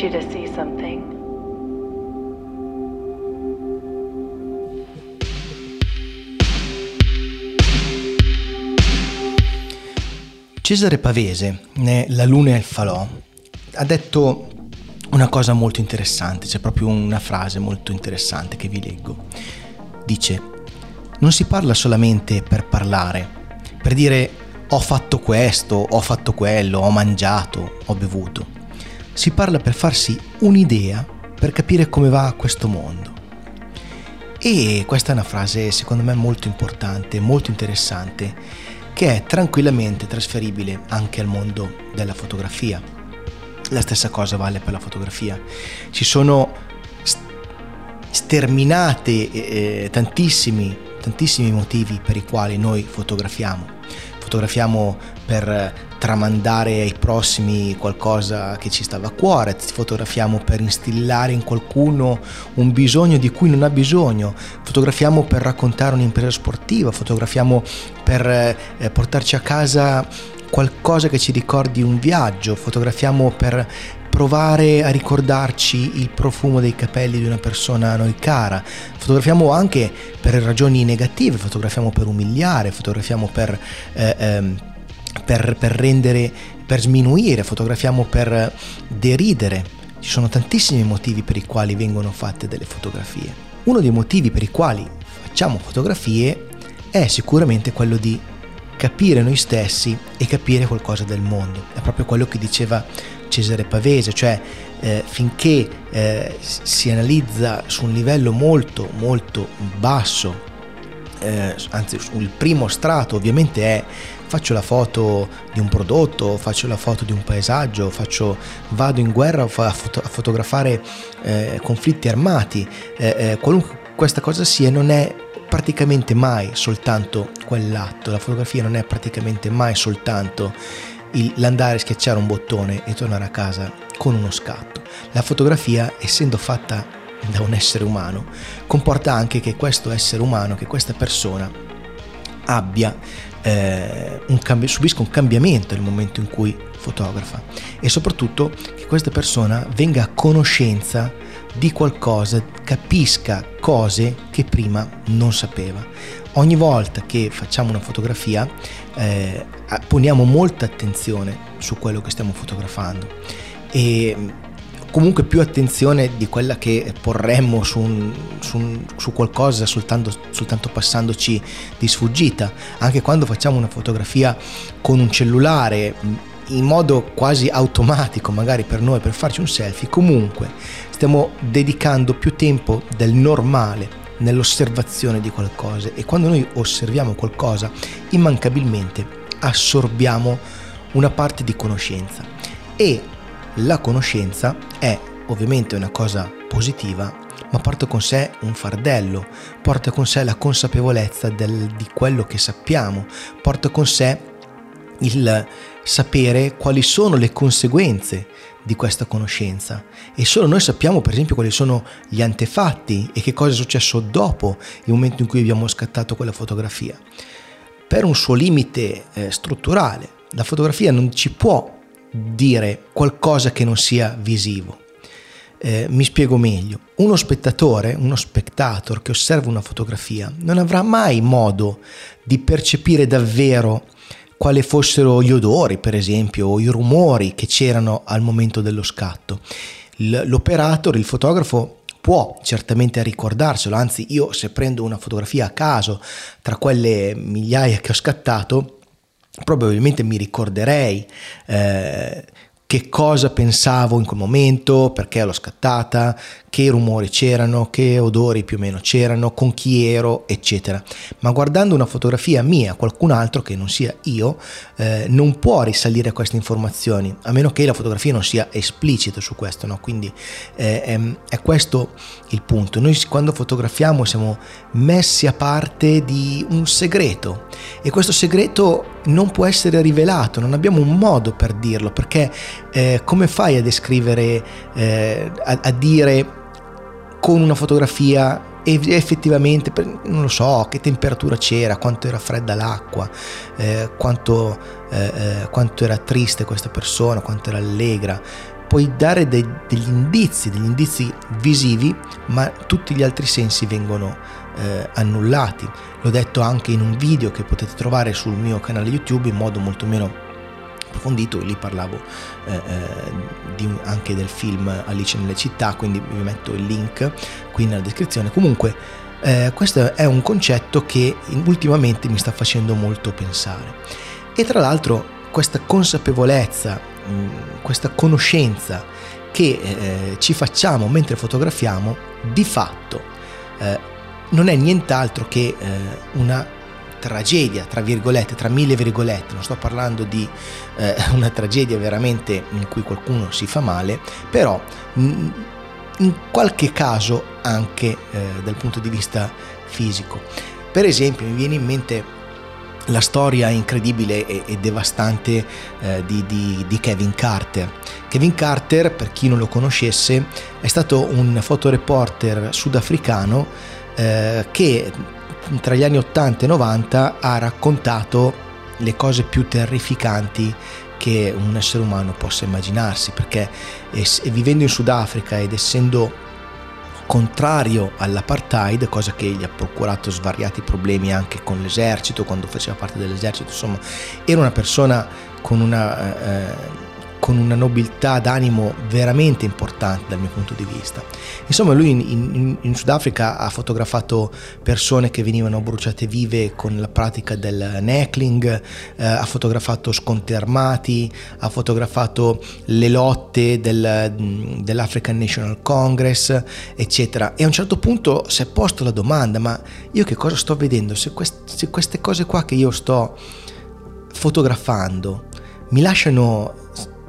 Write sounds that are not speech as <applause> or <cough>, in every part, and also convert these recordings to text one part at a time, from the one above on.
need you to see something. Cesare Pavese, La Luna e il Falò, ha detto una cosa molto interessante, c'è proprio una frase molto interessante che vi leggo. Dice, non si parla solamente per parlare, per dire ho fatto questo, ho fatto quello, ho mangiato, ho bevuto. Si parla per farsi un'idea, per capire come va questo mondo. E questa è una frase secondo me molto importante, molto interessante, che è tranquillamente trasferibile anche al mondo della fotografia. La stessa cosa vale per la fotografia. Ci sono sterminate eh, tantissimi, tantissimi motivi per i quali noi fotografiamo fotografiamo per tramandare ai prossimi qualcosa che ci stava a cuore, fotografiamo per instillare in qualcuno un bisogno di cui non ha bisogno, fotografiamo per raccontare un'impresa sportiva, fotografiamo per eh, portarci a casa qualcosa che ci ricordi un viaggio, fotografiamo per provare a ricordarci il profumo dei capelli di una persona a noi cara. Fotografiamo anche per ragioni negative, fotografiamo per umiliare, fotografiamo per, eh, ehm, per, per rendere, per sminuire, fotografiamo per deridere. Ci sono tantissimi motivi per i quali vengono fatte delle fotografie. Uno dei motivi per i quali facciamo fotografie è sicuramente quello di capire noi stessi e capire qualcosa del mondo. È proprio quello che diceva Cesare Pavese, cioè eh, finché eh, si analizza su un livello molto molto basso, eh, anzi il primo strato ovviamente è faccio la foto di un prodotto, faccio la foto di un paesaggio, faccio, vado in guerra a, foto, a fotografare eh, conflitti armati, eh, eh, qualunque questa cosa sia non è praticamente mai soltanto quell'atto, la fotografia non è praticamente mai soltanto il, l'andare a schiacciare un bottone e tornare a casa con uno scatto. La fotografia, essendo fatta da un essere umano, comporta anche che questo essere umano, che questa persona abbia eh, un cambi- subisca un cambiamento nel momento in cui fotografa e soprattutto che questa persona venga a conoscenza di qualcosa, capisca cose che prima non sapeva. Ogni volta che facciamo una fotografia eh, poniamo molta attenzione su quello che stiamo fotografando e comunque più attenzione di quella che porremmo su, un, su, un, su qualcosa soltanto, soltanto, passandoci di sfuggita. Anche quando facciamo una fotografia con un cellulare in modo quasi automatico, magari per noi, per farci un selfie, comunque stiamo dedicando più tempo del normale nell'osservazione di qualcosa e quando noi osserviamo qualcosa immancabilmente assorbiamo una parte di conoscenza e la conoscenza è ovviamente una cosa positiva ma porta con sé un fardello, porta con sé la consapevolezza del, di quello che sappiamo, porta con sé il sapere quali sono le conseguenze di questa conoscenza e solo noi sappiamo per esempio quali sono gli antefatti e che cosa è successo dopo il momento in cui abbiamo scattato quella fotografia. Per un suo limite eh, strutturale, la fotografia non ci può dire qualcosa che non sia visivo. Eh, mi spiego meglio. Uno spettatore, uno spectator che osserva una fotografia non avrà mai modo di percepire davvero quali fossero gli odori, per esempio, o i rumori che c'erano al momento dello scatto. L'operator, il fotografo, può certamente ricordarselo, anzi io se prendo una fotografia a caso tra quelle migliaia che ho scattato, probabilmente mi ricorderei eh, che cosa pensavo in quel momento, perché l'ho scattata, che rumori c'erano, che odori più o meno c'erano, con chi ero, eccetera. Ma guardando una fotografia mia, qualcun altro che non sia io, eh, non può risalire a queste informazioni, a meno che la fotografia non sia esplicita su questo, no? Quindi eh, è, è questo il punto. Noi quando fotografiamo siamo messi a parte di un segreto e questo segreto non può essere rivelato, non abbiamo un modo per dirlo, perché eh, come fai a descrivere, eh, a, a dire con una fotografia effettivamente non lo so che temperatura c'era, quanto era fredda l'acqua, eh, quanto, eh, eh, quanto, era triste questa persona, quanto era allegra. puoi dare dei, degli indizi, degli indizi visivi, ma tutti gli altri sensi vengono eh, annullati. L'ho detto anche in un video che potete trovare sul mio canale YouTube in modo molto meno approfondito, lì parlavo eh, eh, di, anche del film Alice nelle città, quindi vi metto il link qui nella descrizione. Comunque eh, questo è un concetto che ultimamente mi sta facendo molto pensare. E tra l'altro questa consapevolezza, mh, mm, questa conoscenza che eh, ci facciamo mentre fotografiamo, di fatto eh, non è nient'altro che eh, una tragedia, tra virgolette, tra mille virgolette, non sto parlando di eh, <laughs> una tragedia veramente in cui qualcuno si fa male, però mh, in qualche caso anche eh, dal punto di vista fisico. Per esempio mi viene in mente la storia incredibile e, e devastante eh, di, di, di, Kevin Carter. Kevin Carter, per chi non lo conoscesse, è stato un fotoreporter sudafricano eh, che tra gli anni 80 e 90 ha raccontato le cose più terrificanti che un essere umano possa immaginarsi, perché vivendo in Sudafrica ed essendo contrario all'apartheid, cosa che gli ha procurato svariati problemi anche con l'esercito, quando faceva parte dell'esercito, insomma, era una persona con una... Eh, con una nobiltà d'animo veramente importante dal mio punto di vista. Insomma, lui in, in, in, Sudafrica ha fotografato persone che venivano bruciate vive con la pratica del neckling, eh, ha fotografato scontri armati, ha fotografato le lotte del, dell'African National Congress, eccetera. E a un certo punto si è posto la domanda, ma io che cosa sto vedendo? Se, quest, se queste cose qua che io sto fotografando mi lasciano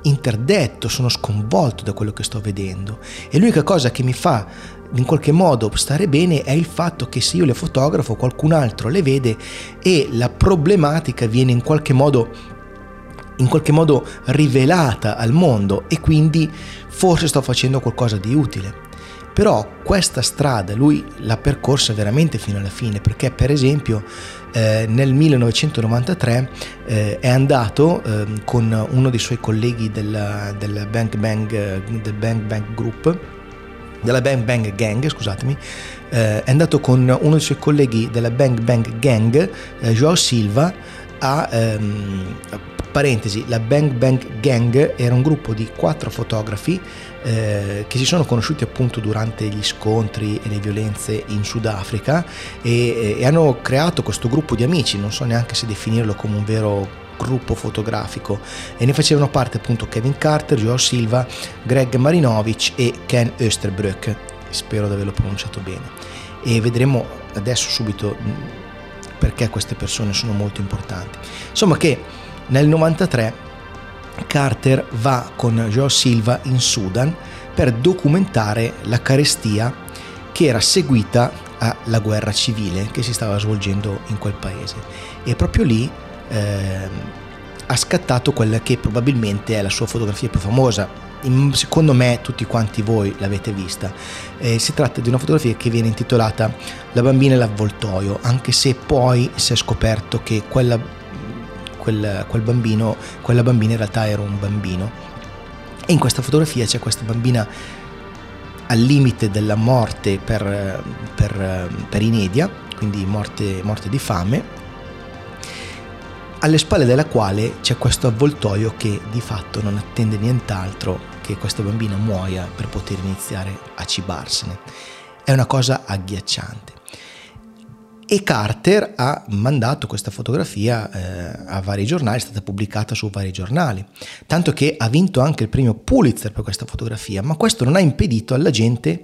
interdetto, sono sconvolto da quello che sto vedendo. E l'unica cosa che mi fa in qualche modo stare bene è il fatto che se io le fotografo qualcun altro le vede e la problematica viene in qualche modo in qualche modo rivelata al mondo e quindi forse sto facendo qualcosa di utile. Però questa strada lui l'ha percorsa veramente fino alla fine perché per esempio eh, nel 1993 eh, è andato eh, con uno dei suoi colleghi del, del, Bang Bang, del Bang Bang Group della Bang Bang Gang, scusatemi, eh, è andato con uno dei suoi colleghi della Bang Bang Gang, eh, Joao Silva, a, ehm, parentesi, la Bang Bang Gang era un gruppo di quattro fotografi eh, che si sono conosciuti appunto durante gli scontri e le violenze in Sudafrica e, e hanno creato questo gruppo di amici, non so neanche se definirlo come un vero gruppo fotografico e ne facevano parte appunto Kevin Carter, Joao Silva, Greg Marinovic e Ken Österbrück, spero di averlo pronunciato bene. E vedremo adesso subito perché queste persone sono molto importanti. Insomma che nel 93 Carter va con Joe Silva in Sudan per documentare la carestia che era seguita alla guerra civile che si stava svolgendo in quel paese e proprio lì eh, ha scattato quella che probabilmente è la sua fotografia più famosa secondo me tutti quanti voi l'avete vista eh, si tratta di una fotografia che viene intitolata La bambina e l'avvoltoio anche se poi si è scoperto che quella quel, quel bambino, quella bambina in realtà era un bambino. E in questa fotografia c'è questa bambina al limite della morte per, per, per inedia, quindi morte, morte di fame, alle spalle della quale c'è questo avvoltoio che di fatto non attende nient'altro che questa bambina muoia per poter iniziare a cibarsene. È una cosa agghiacciante e Carter ha mandato questa fotografia eh, a vari giornali, è stata pubblicata su vari giornali, tanto che ha vinto anche il premio Pulitzer per questa fotografia, ma questo non ha impedito alla gente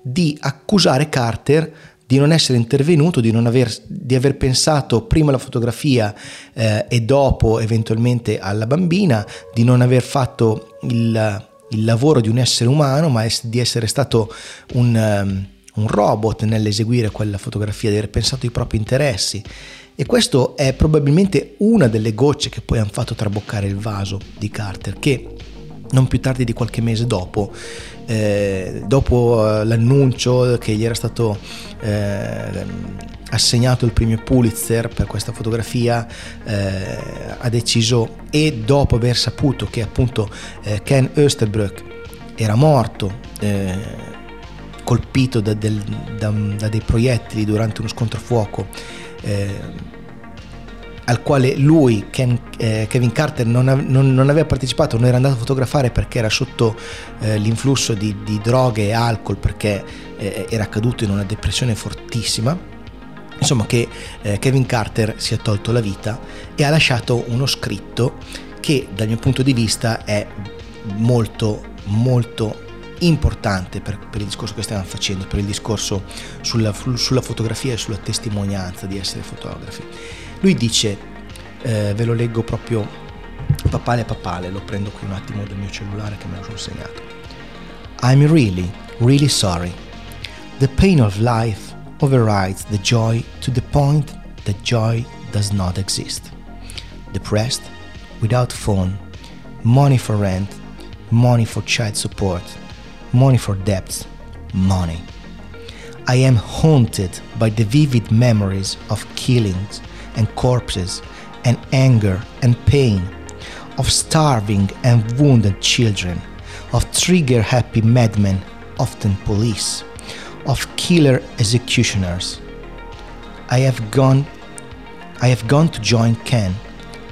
di accusare Carter di non essere intervenuto, di, non aver, di aver pensato prima alla fotografia eh, e dopo eventualmente alla bambina, di non aver fatto il, il lavoro di un essere umano, ma di essere stato un... Um, un robot nell'eseguire quella fotografia, di aver pensato ai propri interessi. E questo è probabilmente una delle gocce che poi hanno fatto traboccare il vaso di Carter, che non più tardi di qualche mese dopo eh, dopo l'annuncio che gli era stato eh, assegnato il premio Pulitzer per questa fotografia, eh, ha deciso e dopo aver saputo che appunto eh, Ken Österbrook era morto eh, colpito da, del, da, da, dei proiettili durante uno scontro a fuoco eh, al quale lui, Ken, eh, Kevin Carter, non, non, non, aveva partecipato, non era andato a fotografare perché era sotto eh, l'influsso di, di, droghe e alcol, perché eh, era caduto in una depressione fortissima. Insomma, che eh, Kevin Carter si è tolto la vita e ha lasciato uno scritto che dal mio punto di vista è molto, molto importante per, per, il discorso che stiamo facendo, per il discorso sulla, sulla fotografia e sulla testimonianza di essere fotografi. Lui dice, eh, ve lo leggo proprio papale papale, lo prendo qui un attimo dal mio cellulare che me lo sono segnato. I'm really, really sorry. The pain of life overrides the joy to the point that joy does not exist. Depressed, without phone, money for rent, money for child support, money for debts, money. I am haunted by the vivid memories of killings and corpses, and anger and pain, of starving and wounded children, of trigger happy madmen, often police, of killer executioners. I have gone I have gone to join Ken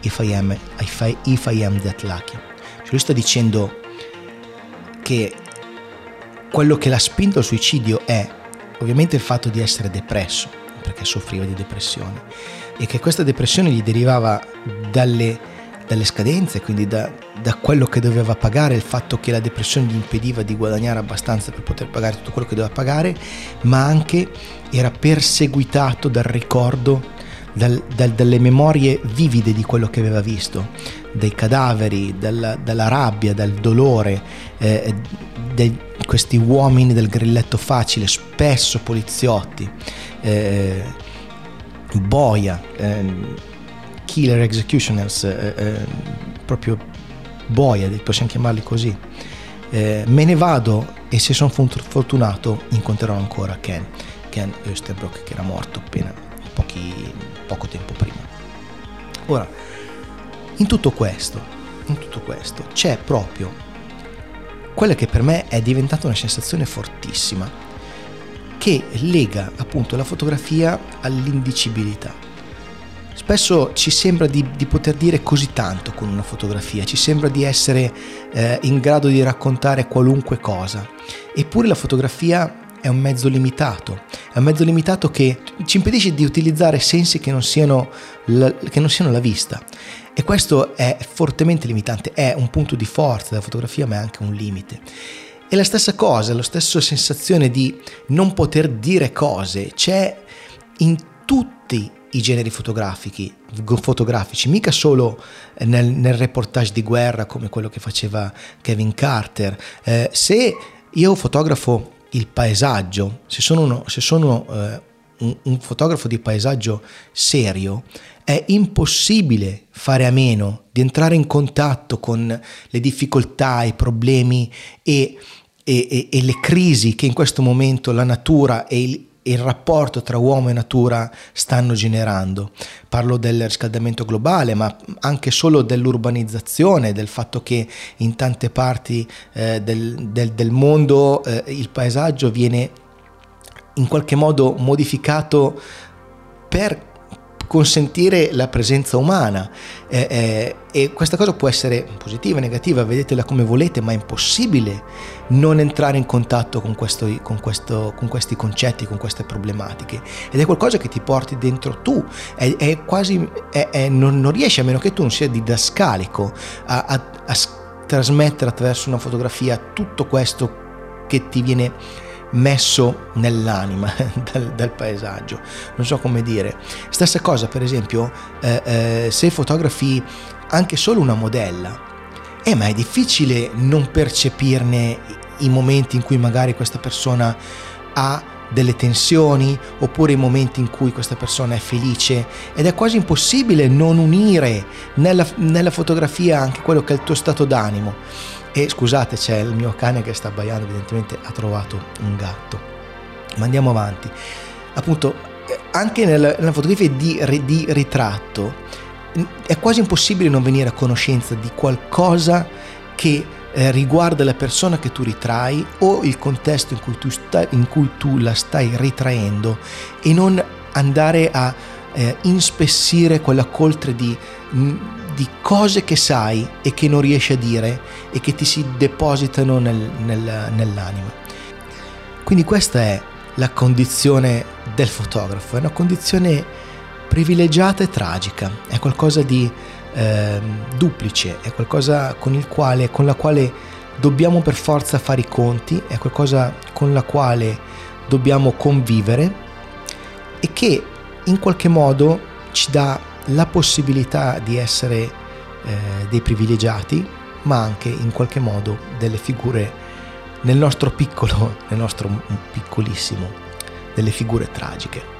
if I am, if I, if I am that lucky. Cioè lui sta dicendo che quello che l'ha spinto al suicidio è ovviamente il fatto di essere depresso, perché soffriva di depressione, e che questa depressione gli derivava dalle, dalle scadenze, quindi da, da, quello che doveva pagare, il fatto che la depressione gli impediva di guadagnare abbastanza per poter pagare tutto quello che doveva pagare, ma anche era perseguitato dal ricordo, dal, dal, dalle memorie vivide di quello che aveva visto, dai cadaveri, dalla, dalla rabbia, dal dolore, eh, di questi uomini del grilletto facile, spesso poliziotti. Eh, boia, eh, killer executioners, eh, eh, proprio boia, possiamo chiamarli così. Eh, me ne vado e se sono fortunato incontrerò ancora Ken, Ken Österbrook che era morto appena pochi, poco tempo prima. Ora, in tutto questo, in tutto questo c'è proprio quella che per me è diventata una sensazione fortissima che lega appunto la fotografia all'indicibilità. Spesso ci sembra di, di, poter dire così tanto con una fotografia, ci sembra di essere eh, in grado di raccontare qualunque cosa, eppure la fotografia è un mezzo limitato, è un mezzo limitato che ci impedisce di utilizzare sensi che non siano la, che non siano la vista. E questo è fortemente limitante, è un punto di forza della fotografia ma è anche un limite. E la stessa cosa, la stessa sensazione di non poter dire cose c'è in tutti i generi fotografici, fotografici mica solo nel, nel, reportage di guerra come quello che faceva Kevin Carter. Eh, se io fotografo il paesaggio, se sono, uno, se sono eh, un, un fotografo di paesaggio serio, è impossibile fare a meno di entrare in contatto con le difficoltà, i problemi e, e, e, e le crisi che in questo momento la natura e il, il rapporto tra uomo e natura stanno generando. Parlo del riscaldamento globale, ma anche solo dell'urbanizzazione, del fatto che in tante parti eh, del, del, del, mondo eh, il paesaggio viene in qualche modo modificato per consentire la presenza umana. Eh, eh, e questa cosa può essere positiva, negativa, vedetela come volete, ma è impossibile non entrare in contatto con, questo, con, questo, con questi concetti, con queste problematiche. Ed è qualcosa che ti porti dentro tu, è, è quasi, è, non, non, riesci a meno che tu non sia didascalico a, a, a trasmettere attraverso una fotografia tutto questo che ti viene messo nell'anima <laughs> dal, dal, paesaggio. Non so come dire. Stessa cosa, per esempio, eh, eh, se fotografi anche solo una modella, eh, ma è difficile non percepirne i momenti in cui magari questa persona ha delle tensioni oppure i momenti in cui questa persona è felice ed è quasi impossibile non unire nella, nella fotografia anche quello che è il tuo stato d'animo. E scusate, c'è il mio cane che sta abbaiando, evidentemente ha trovato un gatto. Ma andiamo avanti. Appunto, anche nella, nella fotografia di, di ritratto è quasi impossibile non venire a conoscenza di qualcosa che eh, riguarda la persona che tu ritrai o il contesto in cui tu, stai, in cui tu la stai ritraendo e non andare a eh, inspessire quella coltre di, di, cose che sai e che non riesci a dire e che ti si depositano nel, nel, nell'anima. Quindi questa è la condizione del fotografo, è una condizione privilegiata e tragica, è qualcosa di eh, duplice, è qualcosa con, quale, con la quale dobbiamo per forza fare i conti, è qualcosa con la quale dobbiamo convivere e che in qualche modo ci dà la possibilità di essere eh, dei privilegiati, ma anche in qualche modo delle figure nel nostro piccolo, nel nostro piccolissimo, delle figure tragiche.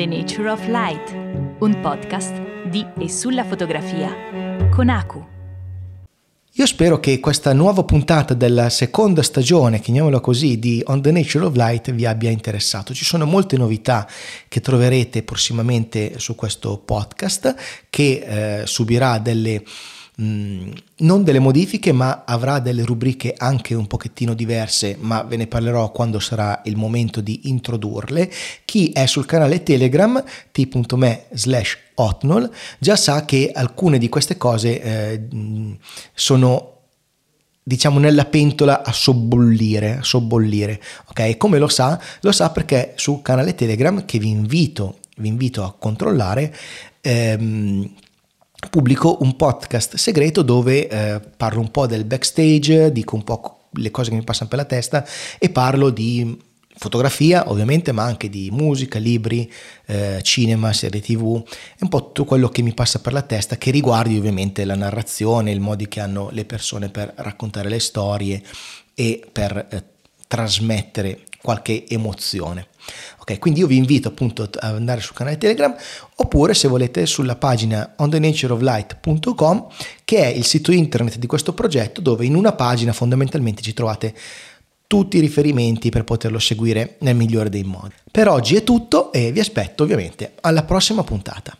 The Nature of Light, un podcast di e sulla fotografia con Aku. Io spero che questa nuova puntata della seconda stagione, chiamiamola così, di On the Nature of Light vi abbia interessato. Ci sono molte novità che troverete prossimamente su questo podcast che eh, subirà delle Mm, non delle modifiche, ma avrà delle rubriche anche un pochettino diverse, ma ve ne parlerò quando sarà il momento di introdurle. Chi è sul canale Telegram t.me slash hotnol già sa che alcune di queste cose eh, sono diciamo nella pentola a sobbollire, a sobbollire, ok? Come lo sa? Lo sa perché sul canale Telegram che vi invito, vi invito a controllare ehm, pubblico un podcast segreto dove eh, parlo un po' del backstage, dico un po' le cose che mi passano per la testa e parlo di fotografia ovviamente ma anche di musica, libri, eh, cinema, serie tv e un po' tutto quello che mi passa per la testa che riguardi ovviamente la narrazione, il modo che hanno le persone per raccontare le storie e per eh, trasmettere qualche emozione. Ok, quindi io vi invito appunto ad andare sul canale Telegram oppure se volete sulla pagina onthenatureoflight.com che è il sito internet di questo progetto dove in una pagina fondamentalmente ci trovate tutti i riferimenti per poterlo seguire nel migliore dei modi. Per oggi è tutto e vi aspetto ovviamente alla prossima puntata.